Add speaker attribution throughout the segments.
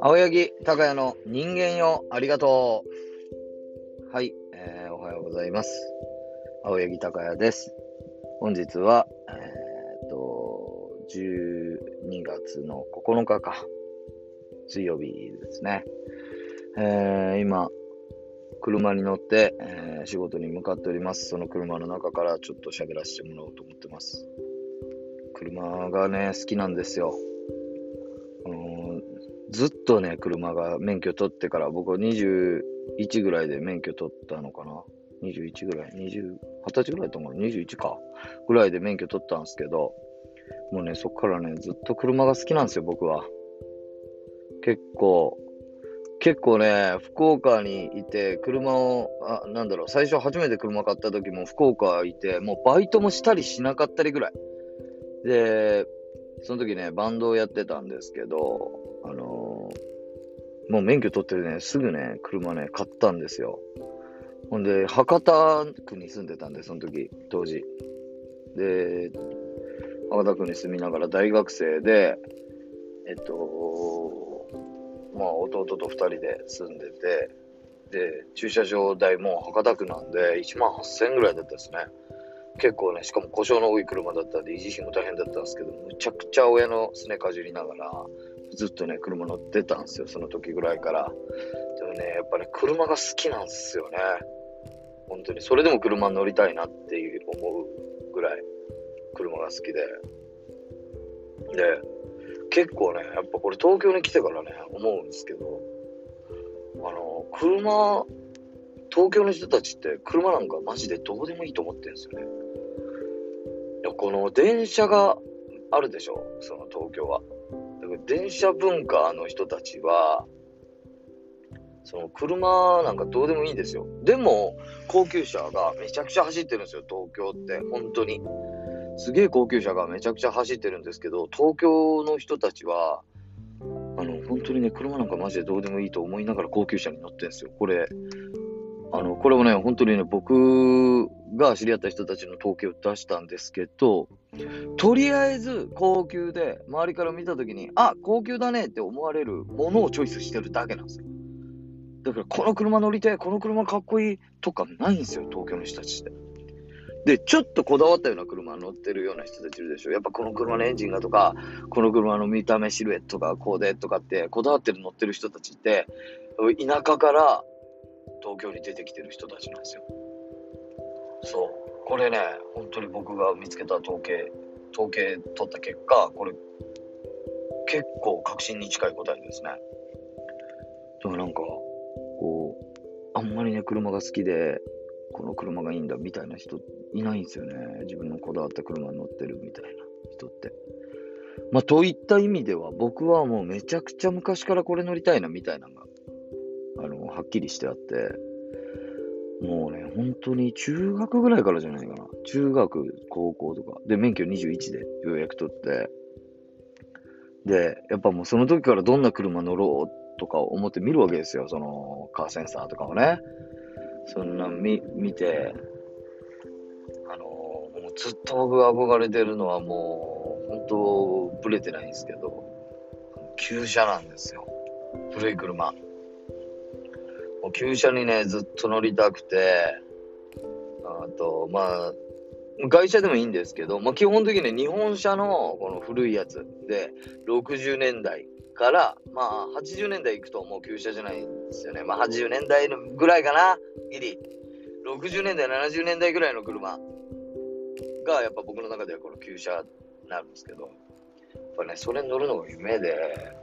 Speaker 1: 青柳高也の人間よ、ありがとう。はい、えー、おはようございます。青柳高也です。本日は、えー、っと、12月の9日か、水曜日ですね。えー、今、車に乗って、えー、仕事に向かっております。その車の中からちょっと喋らせてもらおうと思ってます。車がね、好きなんですよ。あのずっとね、車が免許取ってから、僕は21ぐらいで免許取ったのかな ?21 ぐらい ?20、20歳ぐらいと思う ?21 か。ぐらいで免許取ったんですけど、もうね、そっからね、ずっと車が好きなんですよ、僕は。結構、結構ね、福岡にいて、車を、あ、なんだろう、最初初めて車買った時も福岡いて、もうバイトもしたりしなかったりぐらい。で、その時ね、バンドをやってたんですけど、あのー、もう免許取ってるね、すぐね、車ね、買ったんですよ。ほんで、博多区に住んでたんで、その時、当時。で、博多区に住みながら大学生で、えっと、まあ、弟と2人で住んでて、で、駐車場代も博多区なんで、1万8000円ぐらいだったですね。結構ね、しかも故障の多い車だったんで、維持費も大変だったんですけど、むちゃくちゃ親のすねかじりながら、ずっとね、車乗ってたんですよ、その時ぐらいから。でもね、やっぱね、車が好きなんですよね。本当に。それでも車乗りたいなっていう思うぐらい、車が好きで。で、結構ね、やっぱこれ東京に来てからね、思うんですけど、あの、車、東京の人たちって車なんかマジでどうでもいいと思ってるんですよね。いや、この電車があるでしょ、その東京は。だから電車文化の人たちは、その車なんかどうでもいいんですよ。でも、高級車がめちゃくちゃ走ってるんですよ、東京って。本当に。すげえ高級車がめちゃくちゃ走ってるんですけど、東京の人たちは、あの、本当にね、車なんかマジでどうでもいいと思いながら高級車に乗ってるんですよ。これ、あの、これもね、本当にね、僕が知り合った人たちの統計を出したんですけど、とりあえず高級で、周りから見たときに、あ、高級だねって思われるものをチョイスしてるだけなんですよ。だから、この車乗りたい、この車かっこいいとかないんですよ、東京の人たちって。で、ちょっとこだわったような車乗ってるような人たちいるでしょ。やっぱこの車のエンジンがとか、この車の見た目シルエットがこうでとかって、こだわってる乗ってる人たちって、田舎から東京に出てきてる人たちなんですよ。そう。これね、本当に僕が見つけた統計、統計取った結果、これ、結構確信に近い答えですね。でもなんか、こう、あんまりね、車が好きで、この車がいいんだみたいな人いないんですよね。自分のこだわった車に乗ってるみたいな人って。まあ、といった意味では、僕はもうめちゃくちゃ昔からこれ乗りたいなみたいなのが、あの、はっきりしてあって、もうね、本当に中学ぐらいからじゃないかな。中学、高校とか。で、免許21でようやく取って。で、やっぱもうその時からどんな車乗ろうとか思って見るわけですよ。そのカーセンサーとかをね。そんな見、見て、あの、もうずっと僕が憧れてるのはもう、本当、ブレてないんですけど、旧車なんですよ。古い車。もう旧車にね、ずっと乗りたくて、あと、まあ、外車でもいいんですけど、まあ、基本的に日本車のこの古いやつで、60年代から、まあ、80年代行くともう旧車じゃないんですよね。まあ、80年代ぐらいかな、ギリ。60年代、70年代ぐらいの車が、やっぱ僕の中ではこの旧車になるんですけど、やっぱね、それに乗るのが夢で、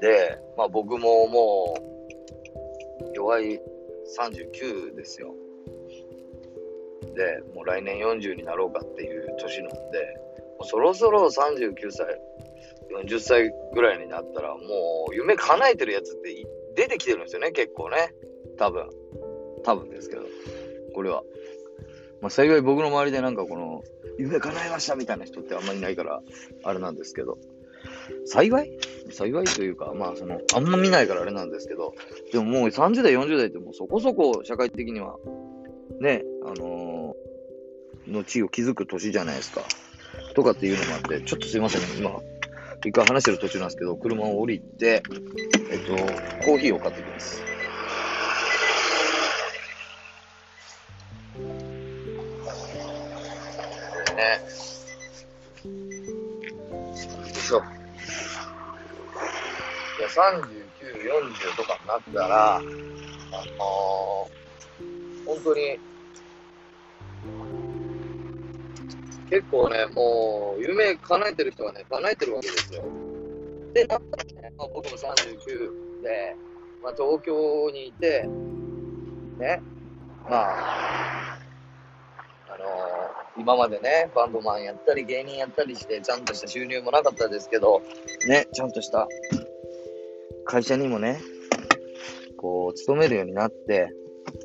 Speaker 1: で、まあ僕ももう、弱い39ですよ。で、もう来年40になろうかっていう年なんで、もうそろそろ39歳、40歳ぐらいになったら、もう夢叶えてるやつって出てきてるんですよね、結構ね。多分。多分ですけど。これは。まあ幸い僕の周りでなんかこの、夢叶えましたみたいな人ってあんまりいないから、あれなんですけど。幸い？幸いというか、まあ、その、あんま見ないからあれなんですけど、でももう30代、40代ってもうそこそこ社会的には、ね、あのー、の地位を築く年じゃないですか。とかっていうのもあって、ちょっとすいません、今、一回話してる途中なんですけど、車を降りて、えっと、コーヒーを買ってきます。ね。よいしょ。いや、39、40とかになったら、あのー、本当に、結構ね、もう、夢叶えてる人はね、叶えてるわけですよ。で、なったらね、まあ、僕も39で、まあ、東京にいて、ね、まあ、あのー、今までね、バンドマンやったり、芸人やったりして、ちゃんとした収入もなかったですけど、ね、ちゃんとした会社にもね、こう、勤めるようになって、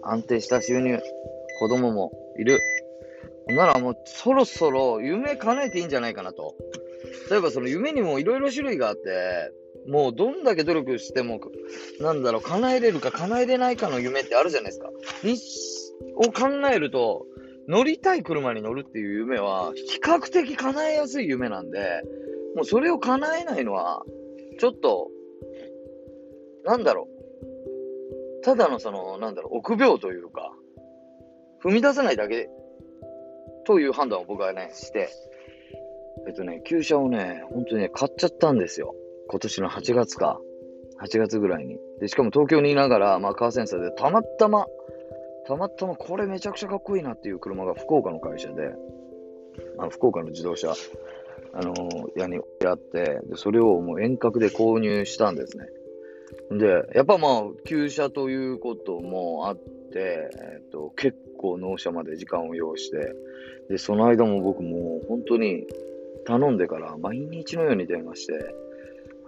Speaker 1: 安定した収入、子供もいる。ならもうそろそろ夢叶えていいんじゃないかなと。例えばその夢にもいろいろ種類があって、もうどんだけ努力しても、なんだろう、叶えれるか叶えれないかの夢ってあるじゃないですか。にを考えると、乗りたい車に乗るっていう夢は、比較的叶えやすい夢なんで、もうそれを叶えないのは、ちょっと、なんだろう。ただのその、なんだろう、臆病というか、踏み出せないだけという判断を僕はね、して、えっとね、旧車をね、本当にね、買っちゃったんですよ。今年の8月か。8月ぐらいに。で、しかも東京にいながら、まあ、カーセンサーでたまたま、たまたまこれめちゃくちゃかっこいいなっていう車が福岡の会社で、あ福岡の自動車、あのー、屋にあって、で、それをもう遠隔で購入したんですね。で、やっぱまあ、旧車ということもあって、えっと、結構納車まで時間を要して、で、その間も僕も本当に頼んでから毎日のように電話して、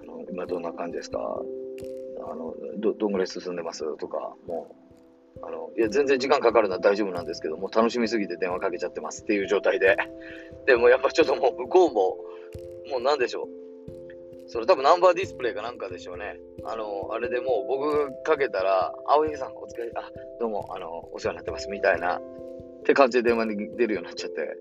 Speaker 1: あの、今どんな感じですか？あの、ど、どんぐらい進んでます？とか、もう、あの、いや、全然時間かかるのは大丈夫なんですけど、も楽しみすぎて電話かけちゃってますっていう状態で。でもやっぱちょっともう向こうも、もうなんでしょう？それ多分ナンバーディスプレイかなんかでしょうね。あの、あれでもう僕かけたら、青柳さんお疲れ、あ、どうも、あの、お世話になってますみたいなって感じで電話に出るようになっちゃって、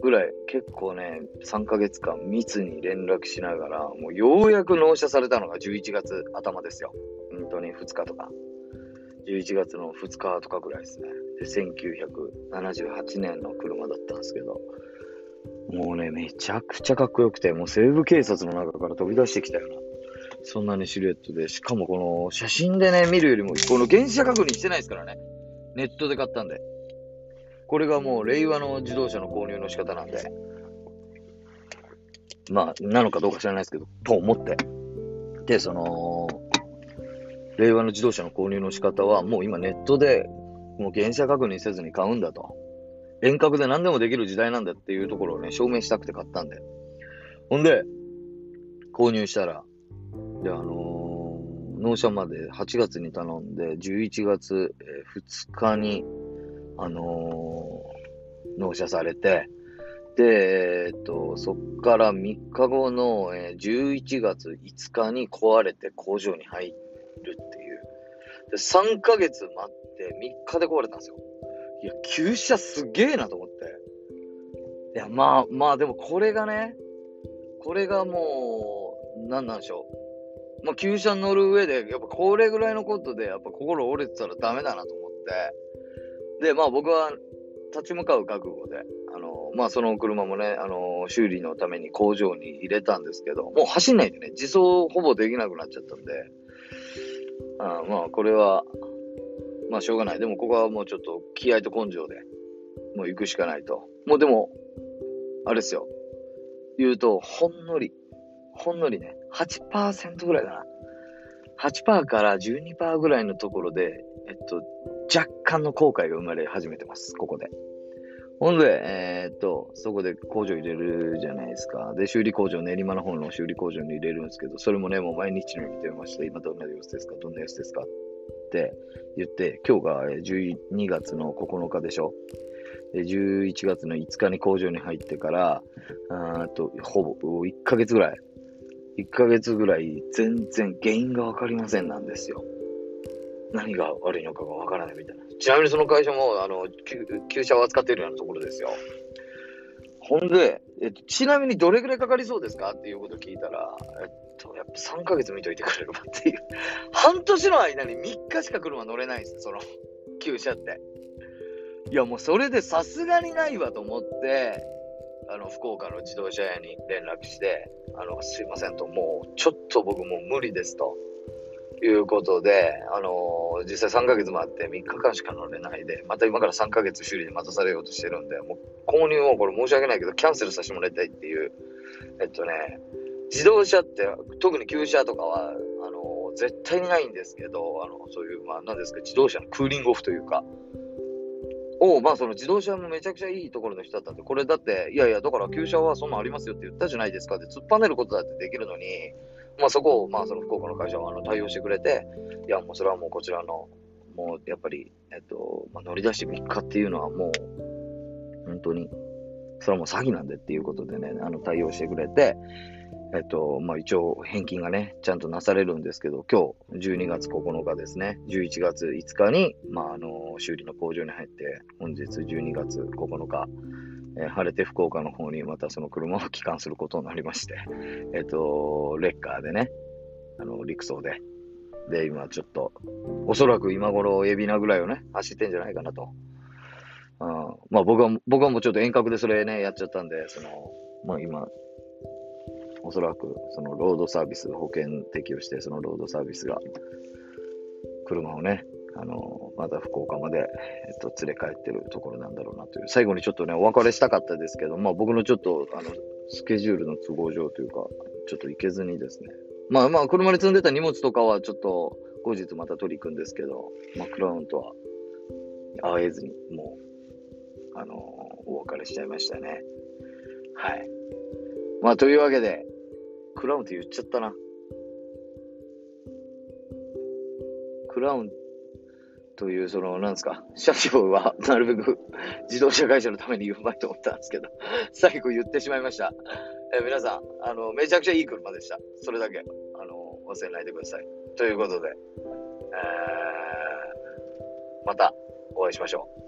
Speaker 1: ぐらい、結構ね、3ヶ月間密に連絡しながら、もうようやく納車されたのが11月頭ですよ。本当に2日とか。11月の2日とかぐらいですね。で、1978年の車だったんですけど、もうね、めちゃくちゃかっこよくて、もう西部警察の中から飛び出してきたよな、そんなにシルエットで、しかもこの写真でね、見るよりも、この原車確認してないですからね。ネットで買ったんで。これがもう令和の自動車の購入の仕方なんで、まあ、なのかどうか知らないですけど、と思って。で、その、令和の自動車の購入の仕方は、もう今ネットで、もう原車確認せずに買うんだと。遠隔で何でもできる時代なんだっていうところをね、証明したくて買ったんで。ほんで、購入したら、で、あのー、納車まで8月に頼んで、11月2日にあのー、納車されて、で、えっと、そっから3日後の、え、11月5日に壊れて工場に入るっていう。で、3ヶ月待って3日で壊れたんですよ。いや、旧車すげえなと思って。いや、まあ、まあでもこれがね、これがもう、なんなんでしょう。まあ、旧車乗る上で、やっぱこれぐらいのことで、やっぱ心折れてたらダメだなと思って、で、まあ僕は立ち向かう覚悟で、あの、まあその車もね、あの、修理のために工場に入れたんですけど、もう走んないでね、自走ほぼできなくなっちゃったんで、あまあこれは、まあしょうがない。でもここはもうちょっと気合と根性で、もう行くしかないと。もうでも、あれですよ。言うと、ほんのり、ほんのりね、8%ぐらいかな。8%から12%ぐらいのところで、えっと、若干の後悔が生まれ始めてます、ここで。ほんで、えー、っと、そこで工場入れるじゃないですか。で、修理工場、練馬の方の修理工場に入れるんですけど、それもね、もう毎日のように電話して、今どんな様子ですか？どんな様子ですか？って言って、今日が12月の9日でしょ。で、11月の5日に工場に入ってから、あと、ほぼ1ヶ月ぐらい、1ヶ月ぐらい全然原因がわかりませんなんですよ。何が悪いのかがわからないみたいな。ちなみにその会社も、あの、旧車を扱っているようなところですよ。ほんで、えっと、ちなみにどれぐらいかかりそうですかっていうこと聞いたら、えっと、やっぱ3ヶ月見といてくれればっていう。半年の間に3日しか車乗れないんですよ、その、旧車って。いや、もうそれでさすがにないわと思って、あの、福岡の自動車屋に連絡して、あの、すいませんと、もう、ちょっと僕もう無理ですと。いうことで、あのー、実際3ヶ月もあって3日間しか乗れないで、また今から3ヶ月修理で待たされようとしてるんで、もう購入をこれ申し訳ないけど、キャンセルさせてもらいたいっていう、えっとね、自動車って、特に旧車とかは、あのー、絶対にないんですけど、あの、そういう、まあ、なんですか、自動車のクーリングオフというか、を、まあその自動車もめちゃくちゃいいところの人だったんで、これだって、いやいや、だから旧車はそんなんありますよって言ったじゃないですかって突っぱねることだってできるのに、まあそこを、まあその福岡の会社はあの対応してくれて、いやもうそれはもうこちらの、もうやっぱり、えっと、まあ、乗り出して3日っていうのはもう、本当に、それはもう詐欺なんでっていうことでね、あの対応してくれて、えっと、まあ一応返金がね、ちゃんとなされるんですけど、今日12月9日ですね、11月5日に、まああの、修理の工場に入って、本日12月9日、えー、晴れて福岡の方にまたその車を帰還することになりまして、えっ、と、レッカーでね、あの、陸送で。で、今ちょっと、おそらく今頃、エビナぐらいをね、走ってんじゃないかなと。うん、まあ僕は、僕はもうちょっと遠隔でそれね、やっちゃったんで、その、まあ今、おそらくそのロードサービス、保険適用して、そのロードサービスが、車をね、あの、まだ福岡まで、えっと、連れ帰ってるところなんだろうなという。最後にちょっとね、お別れしたかったですけど、まあ僕のちょっと、あの、スケジュールの都合上というか、ちょっと行けずにですね。まあまあ、車に積んでた荷物とかはちょっと、後日また取り行くんですけど、まあ、クラウンとは会えずに、もう、あのお別れしちゃいましたね。はい。まあ、というわけで、クラウンって言っちゃったな。クラウンという、その、なんですか、社長はなるべく自動車会社のために言うまいと思ったんですけど、最後言ってしまいました。え皆さん、あの、めちゃくちゃいい車でした。それだけ、あの、忘れないでください。ということで、えー、またお会いしましょう。